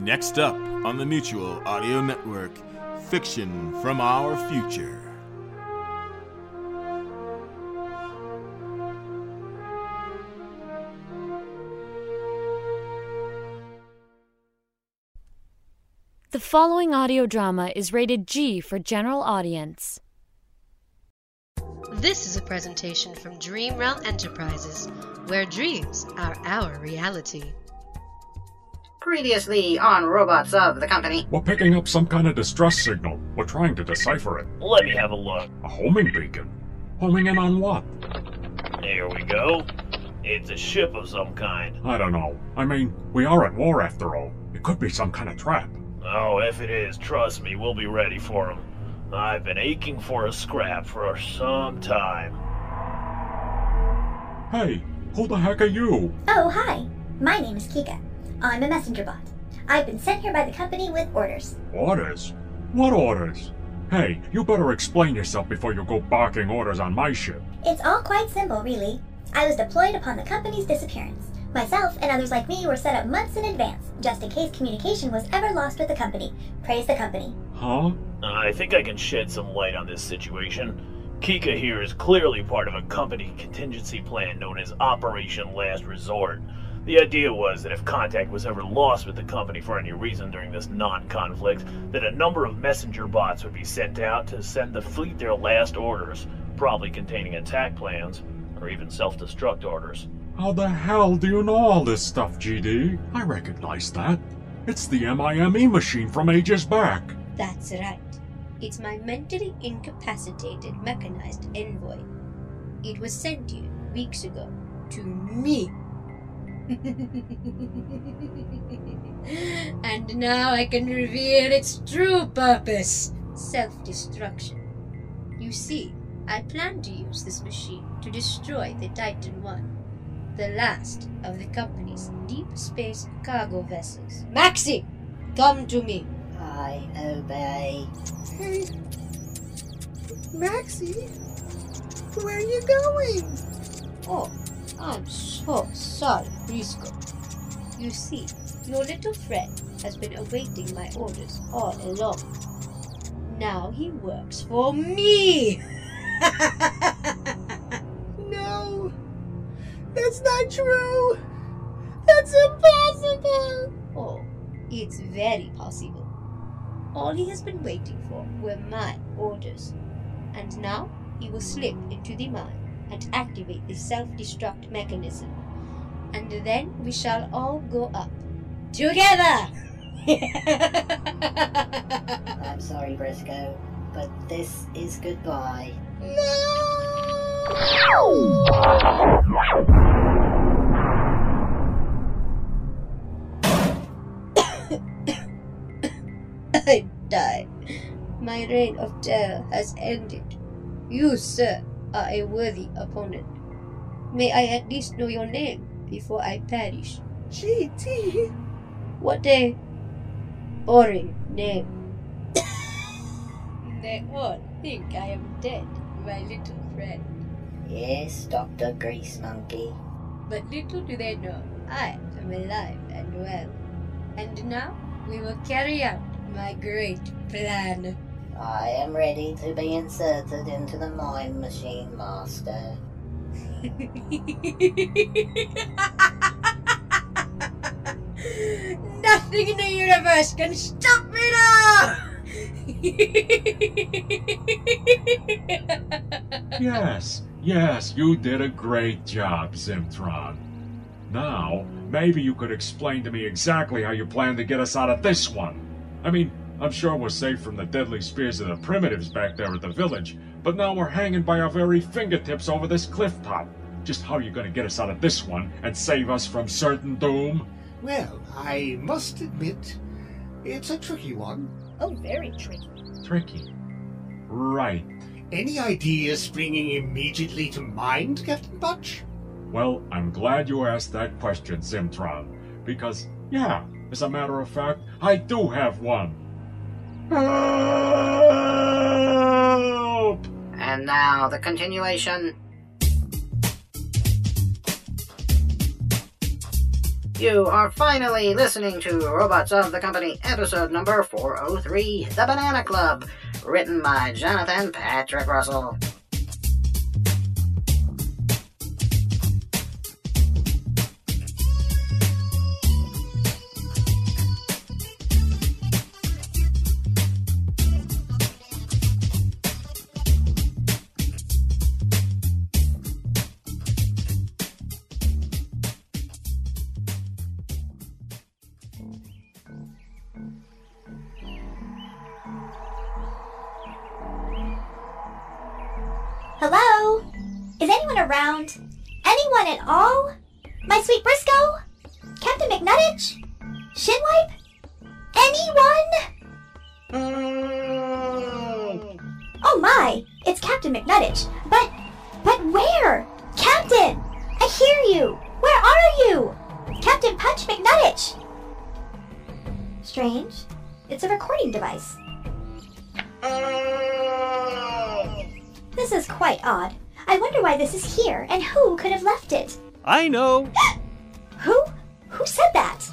Next up on the Mutual Audio Network, Fiction from Our Future. The following audio drama is rated G for general audience. This is a presentation from Dream Realm Enterprises, where dreams are our reality. Previously on Robots of the Company. We're picking up some kind of distress signal. We're trying to decipher it. Let me have a look. A homing beacon? Homing in on what? There we go. It's a ship of some kind. I don't know. I mean, we are at war after all. It could be some kind of trap. Oh, if it is, trust me, we'll be ready for him. I've been aching for a scrap for some time. Hey, who the heck are you? Oh, hi. My name is Kika. I'm a messenger bot. I've been sent here by the company with orders. Orders? What orders? Hey, you better explain yourself before you go barking orders on my ship. It's all quite simple, really. I was deployed upon the company's disappearance. Myself and others like me were set up months in advance, just in case communication was ever lost with the company. Praise the company. Huh? I think I can shed some light on this situation. Kika here is clearly part of a company contingency plan known as Operation Last Resort. The idea was that if contact was ever lost with the company for any reason during this non-conflict, that a number of messenger bots would be sent out to send the fleet their last orders, probably containing attack plans, or even self-destruct orders. How the hell do you know all this stuff, GD? I recognize that. It's the MIME machine from ages back. That's right. It's my mentally incapacitated mechanized envoy. It was sent here weeks ago to me. and now I can reveal its true purpose self destruction. You see, I plan to use this machine to destroy the Titan 1, the last of the company's deep space cargo vessels. Maxi, come to me. I obey. Hey, Maxie, where are you going? Oh, I'm so sorry, Briscoe. You see, your little friend has been awaiting my orders all along. Now he works for me! no, that's not true. That's impossible. Oh, it's very possible. All he has been waiting for were my orders. And now he will slip into the mine and activate the self destruct mechanism. And then we shall all go up. Together! I'm sorry, Briscoe, but this is goodbye. No! I die. My reign of terror has ended. You, sir, are a worthy opponent. May I at least know your name before I perish? GT. What a boring name. they all think I am dead, my little friend. Yes, Dr. Grease Monkey. But little do they know I am alive and well. And now we will carry out my great plan. I am ready to be inserted into the MIME machine, Master. Nothing in the universe can stop me now! Yes, yes, you did a great job, Zimtron. Now, maybe you could explain to me exactly how you plan to get us out of this one. I mean, I'm sure we're safe from the deadly spears of the primitives back there at the village, but now we're hanging by our very fingertips over this cliff top. Just how are you gonna get us out of this one and save us from certain doom? Well, I must admit, it's a tricky one. Oh, very tricky. Tricky. Right. Any ideas springing immediately to mind, Captain Butch? Well, I'm glad you asked that question, Zimtron, because, yeah, as a matter of fact, I do have one. Help! And now the continuation. You are finally listening to Robots of the Company, episode number 403 The Banana Club, written by Jonathan Patrick Russell. Hello? Is anyone around? Anyone at all? My sweet Briscoe? Captain McNuttich? Shinwipe? Anyone? Mm. Oh my! It's Captain McNuttich. But, but where? Captain! I hear you! Where are you? Captain Punch McNuttich! Strange. It's a recording device. Mm. This is quite odd. I wonder why this is here and who could have left it. I know. Who? Who said that?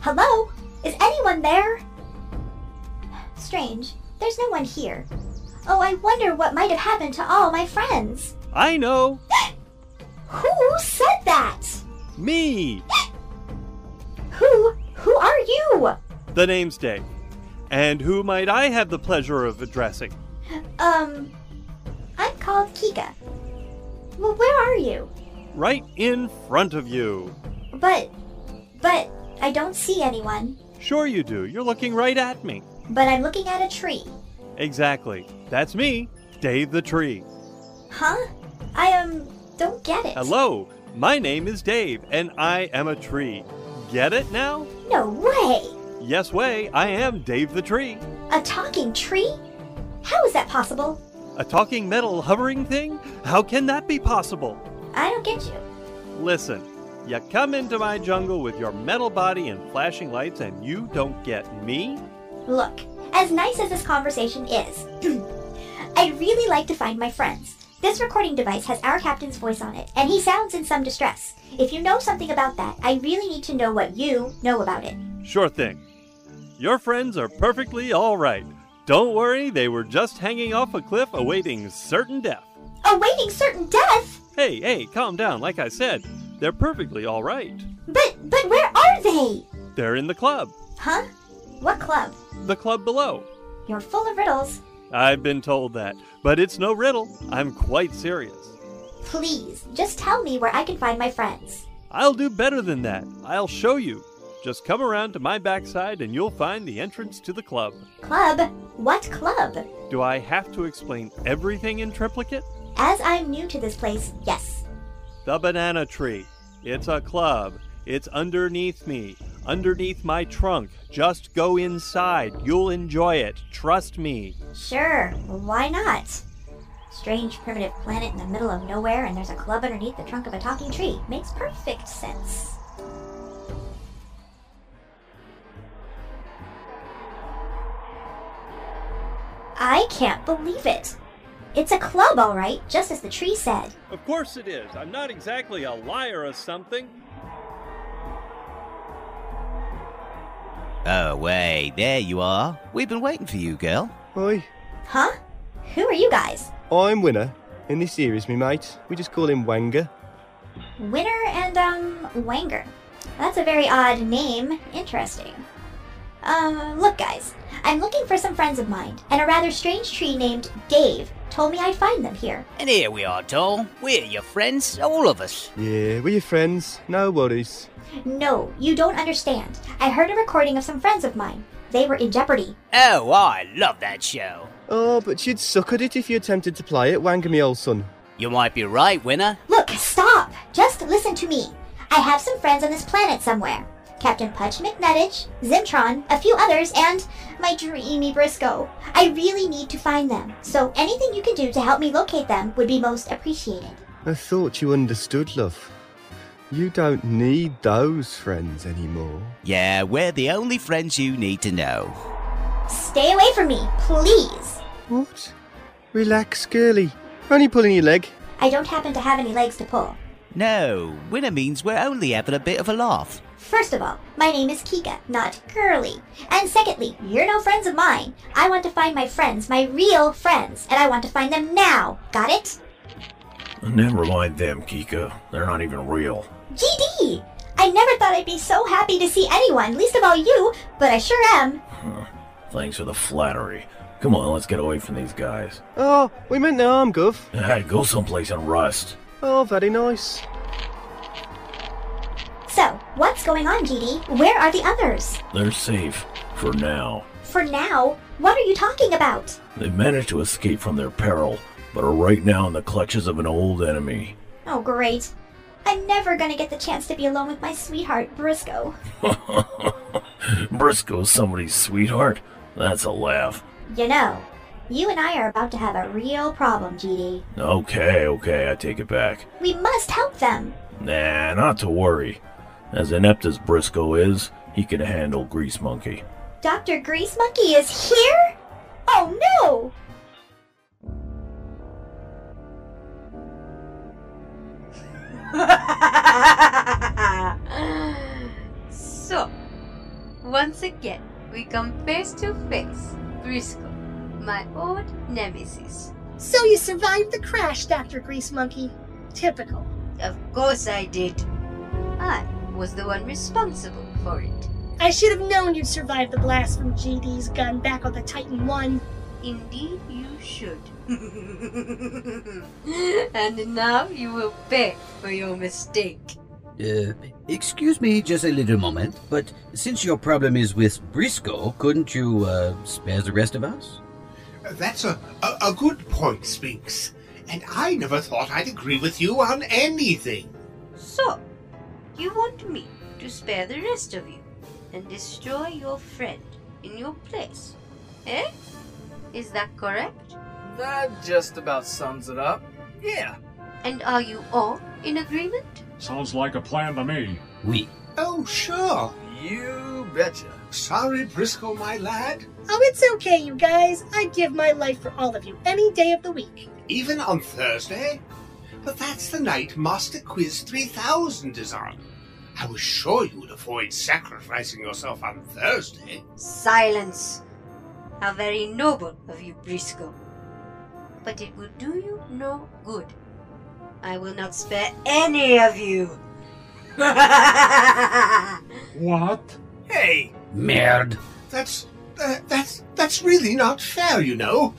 Hello? Is anyone there? Strange. There's no one here. Oh, I wonder what might have happened to all my friends. I know. Who said that? Me. Who? Who are you? The name's Dave. And who might I have the pleasure of addressing? Um, called Kika. Well, where are you? Right in front of you. But, but I don't see anyone. Sure you do. You're looking right at me. But I'm looking at a tree. Exactly. That's me, Dave the Tree. Huh? I um don't get it. Hello. My name is Dave, and I am a tree. Get it now? No way. Yes way, I am Dave the Tree. A talking tree? How is that possible? A talking metal hovering thing? How can that be possible? I don't get you. Listen, you come into my jungle with your metal body and flashing lights, and you don't get me? Look, as nice as this conversation is, I'd really like to find my friends. This recording device has our captain's voice on it, and he sounds in some distress. If you know something about that, I really need to know what you know about it. Sure thing. Your friends are perfectly all right. Don't worry, they were just hanging off a cliff awaiting certain death. Awaiting certain death? Hey, hey, calm down. Like I said, they're perfectly all right. But, but where are they? They're in the club. Huh? What club? The club below. You're full of riddles. I've been told that, but it's no riddle. I'm quite serious. Please, just tell me where I can find my friends. I'll do better than that. I'll show you. Just come around to my backside and you'll find the entrance to the club. Club? What club? Do I have to explain everything in triplicate? As I'm new to this place, yes. The Banana Tree. It's a club. It's underneath me, underneath my trunk. Just go inside. You'll enjoy it. Trust me. Sure, why not? Strange primitive planet in the middle of nowhere, and there's a club underneath the trunk of a talking tree. Makes perfect sense. I can't believe it. It's a club, all right, just as the tree said. Of course it is. I'm not exactly a liar or something. Oh, wait, there you are. We've been waiting for you, girl. Hi, Huh? Who are you guys? I'm Winner. In this series, me mate. We just call him Wanger. Winner and, um, Wanger. That's a very odd name. Interesting. Um, look, guys. I'm looking for some friends of mine, and a rather strange tree named Dave told me I'd find them here. And here we are, doll. We're your friends, all of us. Yeah, we're your friends. No worries. No, you don't understand. I heard a recording of some friends of mine. They were in jeopardy. Oh, I love that show. Oh, but you'd suck at it if you attempted to play it, Wanger, me old son. You might be right, Winner. Look, stop! Just listen to me. I have some friends on this planet somewhere. Captain Pudge McNuttich, Zimtron, a few others, and my dreamy Briscoe. I really need to find them, so anything you can do to help me locate them would be most appreciated. I thought you understood, love. You don't need those friends anymore. Yeah, we're the only friends you need to know. Stay away from me, please. What? Relax, girlie. Only pulling your leg. I don't happen to have any legs to pull. No, winner means we're only having a bit of a laugh. First of all, my name is Kika, not Curly. And secondly, you're no friends of mine. I want to find my friends, my real friends, and I want to find them now. Got it? Never mind them, Kika. They're not even real. GD! I never thought I'd be so happy to see anyone, least of all you, but I sure am. Thanks for the flattery. Come on, let's get away from these guys. Oh, we meant no harm, Gov. Hey, go someplace and rest. Oh, very nice. So, what's going on, GD? Where are the others? They're safe. For now. For now, what are you talking about? They managed to escape from their peril, but are right now in the clutches of an old enemy. Oh, great. I'm never gonna get the chance to be alone with my sweetheart, Briscoe. Briscoe's somebody's sweetheart? That's a laugh. You know, you and I are about to have a real problem, GD. Okay, okay, I take it back. We must help them. Nah, not to worry. As inept as Briscoe is, he can handle Grease Monkey. Dr. Grease Monkey is here? Oh no! so, once again, we come face to face. Briscoe, my old nemesis. So you survived the crash, Dr. Grease Monkey. Typical. Of course I did. I was the one responsible for it. I should have known you'd survive the blast from GD's gun back on the Titan 1. Indeed, you should. and now you will pay for your mistake. Uh, excuse me just a little moment, but since your problem is with Briscoe, couldn't you, uh, spare the rest of us? That's a, a, a good point, Sphinx. And I never thought I'd agree with you on anything. So, you want me to spare the rest of you and destroy your friend in your place? Eh? Is that correct? That just about sums it up. Yeah. And are you all in agreement? Sounds like a plan to me. We. Oh, sure. You betcha. Sorry, Briscoe, my lad. Oh, it's okay, you guys. I'd give my life for all of you any day of the week. Even on Thursday? But that's the night Master Quiz 3000 is on. I was sure you would avoid sacrificing yourself on Thursday. Silence! How very noble of you, Briscoe. But it will do you no good. I will not spare any of you. What? Hey, Merde. that's uh, that's that's really not fair, you know.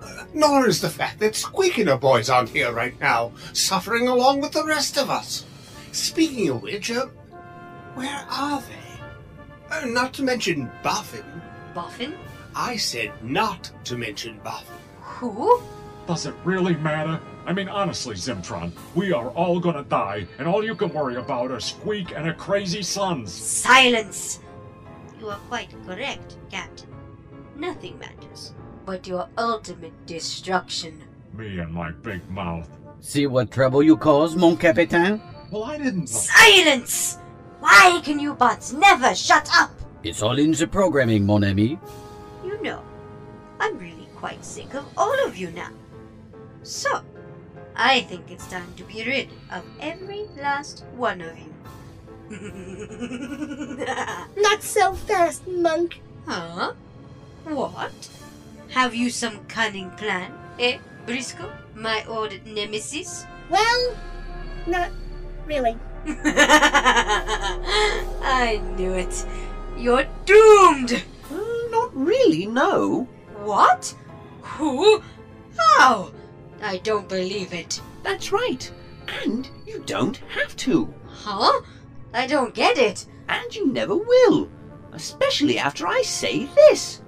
Uh, nor is the fact that Squeaking her Boys aren't here right now, suffering along with the rest of us. Speaking of which, uh, where are they? Uh, not to mention Boffin. Boffin? I said not to mention Boffin. Who? Does it really matter? I mean, honestly, Zimtron, we are all gonna die, and all you can worry about are Squeak and her crazy sons. Silence! You are quite correct, Captain. Nothing matters but your ultimate destruction. Me and my big mouth. See what trouble you cause, mon capitaine? Well, I didn't. Silence! Why can you bots never shut up? It's all in the programming, mon ami. You know, I'm really quite sick of all of you now. So, I think it's time to be rid of every last one of you. Not so fast, monk. huh? What? Have you some cunning plan, eh, Briscoe, my old nemesis? Well, not really. I knew it. You're doomed! Not really, no. What? Who? How? I don't believe it. That's right. And you don't have to. Huh? I don't get it. And you never will. Especially after I say this.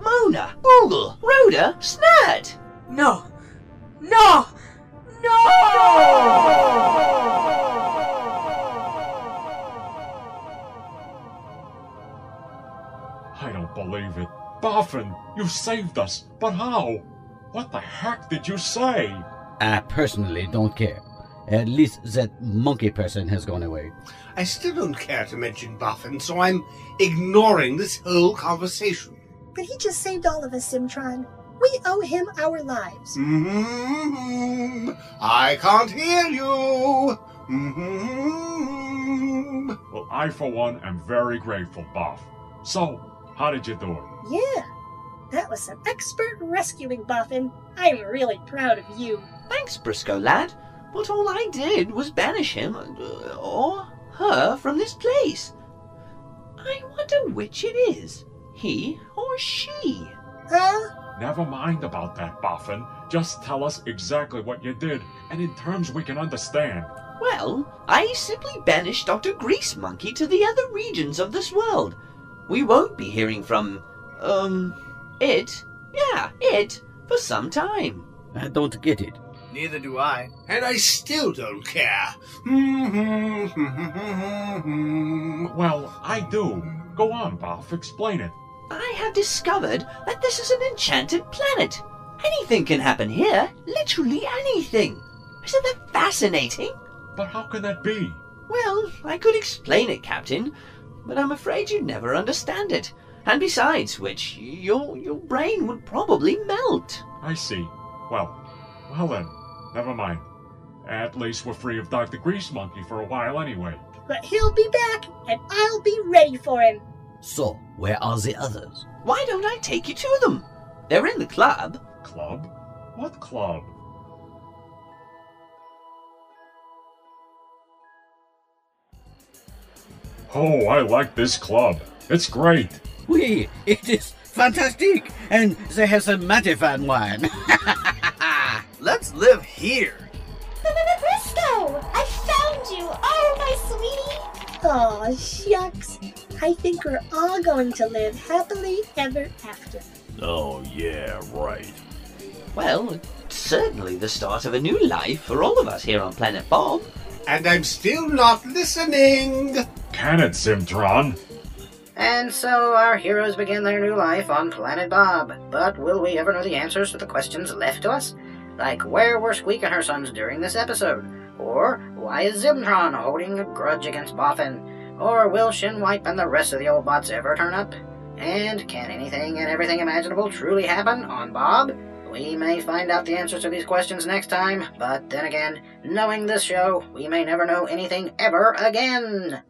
Mona, Boogle, Rhoda, Snad. No. No! No! I don't believe it. Boffin, you saved us. But how? What the heck did you say? I personally don't care. At least that monkey person has gone away. I still don't care to mention Boffin, so I'm ignoring this whole conversation. But he just saved all of us, Zimtron. We owe him our lives. Mm-hmm. I can't hear you. Mm-hmm. Well, I, for one, am very grateful, Boff. So, how did you do it? Yeah, that was some expert rescuing, Boffin. I'm really proud of you. Thanks, Briscoe lad. But all I did was banish him, uh, or her, from this place. I wonder which it is, he or she. Huh? Never mind about that, Boffin. Just tell us exactly what you did, and in terms we can understand. Well, I simply banished Dr. Grease Monkey to the other regions of this world. We won't be hearing from, um, it, yeah, it, for some time. I don't get it. Neither do I. And I still don't care. well, I do. Go on, Boff, explain it. I have discovered that this is an enchanted planet. Anything can happen here. Literally anything. Isn't that fascinating? But how can that be? Well, I could explain it, Captain, but I'm afraid you'd never understand it. And besides which, your your brain would probably melt. I see. Well, well then, never mind. At least we're free of Dr. Grease Monkey for a while anyway. But he'll be back, and I'll be ready for him. So, where are the others? Why don't I take you to them? They're in the club. Club? What club? Oh, I like this club. It's great. Oui, it is fantastic, and they have some Matifan wine. Let's live here. Briscoe! I found you! Oh, my sweetie! Aw, shucks. I think we're all going to live happily ever after. Oh, yeah, right. Well, it's certainly the start of a new life for all of us here on Planet Bob. And I'm still not listening. Can it, Zimtron? And so our heroes begin their new life on Planet Bob. But will we ever know the answers to the questions left to us? Like, where were Squeak and her sons during this episode? Or, why is Zimtron holding a grudge against Boffin? Or will Shinwipe and the rest of the old bots ever turn up? And can anything and everything imaginable truly happen on Bob? We may find out the answers to these questions next time, but then again, knowing this show, we may never know anything ever again.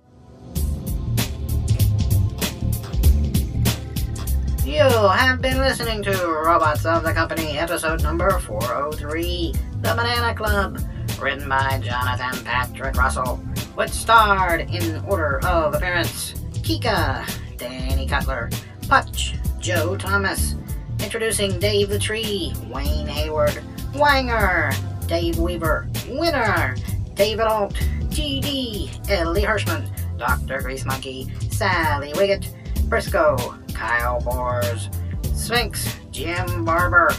You have been listening to Robots of the Company, episode number 403, The Banana Club, written by Jonathan Patrick Russell, which starred in order of appearance Kika, Danny Cutler, Putch, Joe Thomas, introducing Dave the Tree, Wayne Hayward, Wanger, Dave Weaver, Winner, David Alt, GD, Ellie Hirschman, Dr. Grease Monkey, Sally Wiggett, Briscoe, Kyle Bors, Sphinx, Jim Barber,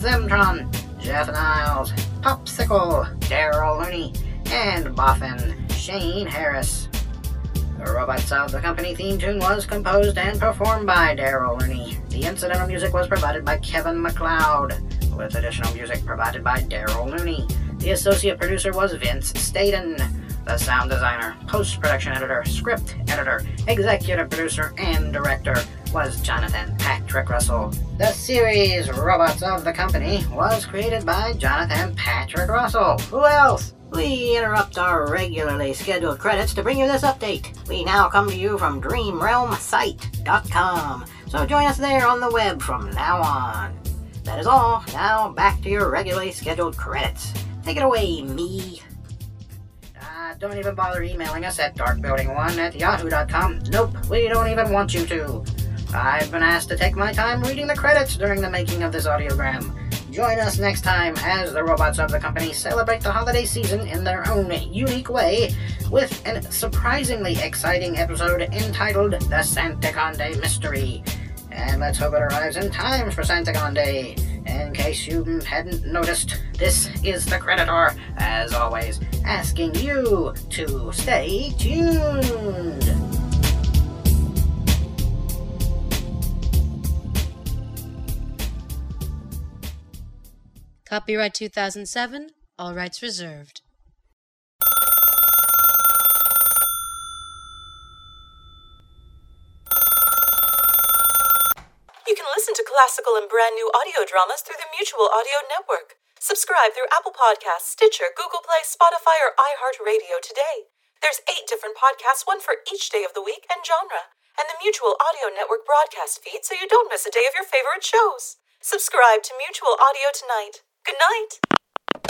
Zimtron, Jeff Niles, Popsicle, Daryl Looney, and Boffin, Shane Harris. The Robots of the Company theme tune was composed and performed by Daryl Looney. The incidental music was provided by Kevin MacLeod, with additional music provided by Daryl Looney. The associate producer was Vince Staten. The sound designer, post production editor, script editor, executive producer, and director was Jonathan Patrick Russell. The series Robots of the Company was created by Jonathan Patrick Russell. Who else? We interrupt our regularly scheduled credits to bring you this update. We now come to you from DreamRealmSite.com, so join us there on the web from now on. That is all. Now back to your regularly scheduled credits. Take it away, me. Uh, don't even bother emailing us at darkbuilding1 at yahoo.com. Nope, we don't even want you to. I've been asked to take my time reading the credits during the making of this audiogram. Join us next time as the robots of the company celebrate the holiday season in their own unique way with a surprisingly exciting episode entitled The Santa Conde Mystery. And let's hope it arrives in time for Santa Conde. In case you hadn't noticed, this is the Creditor, as always, asking you to stay tuned. Copyright 2007, all rights reserved. You can listen to classical and brand new audio dramas through the Mutual Audio Network. Subscribe through Apple Podcasts, Stitcher, Google Play, Spotify, or iHeartRadio today. There's eight different podcasts, one for each day of the week and genre, and the Mutual Audio Network broadcast feed so you don't miss a day of your favorite shows. Subscribe to Mutual Audio tonight. Good night.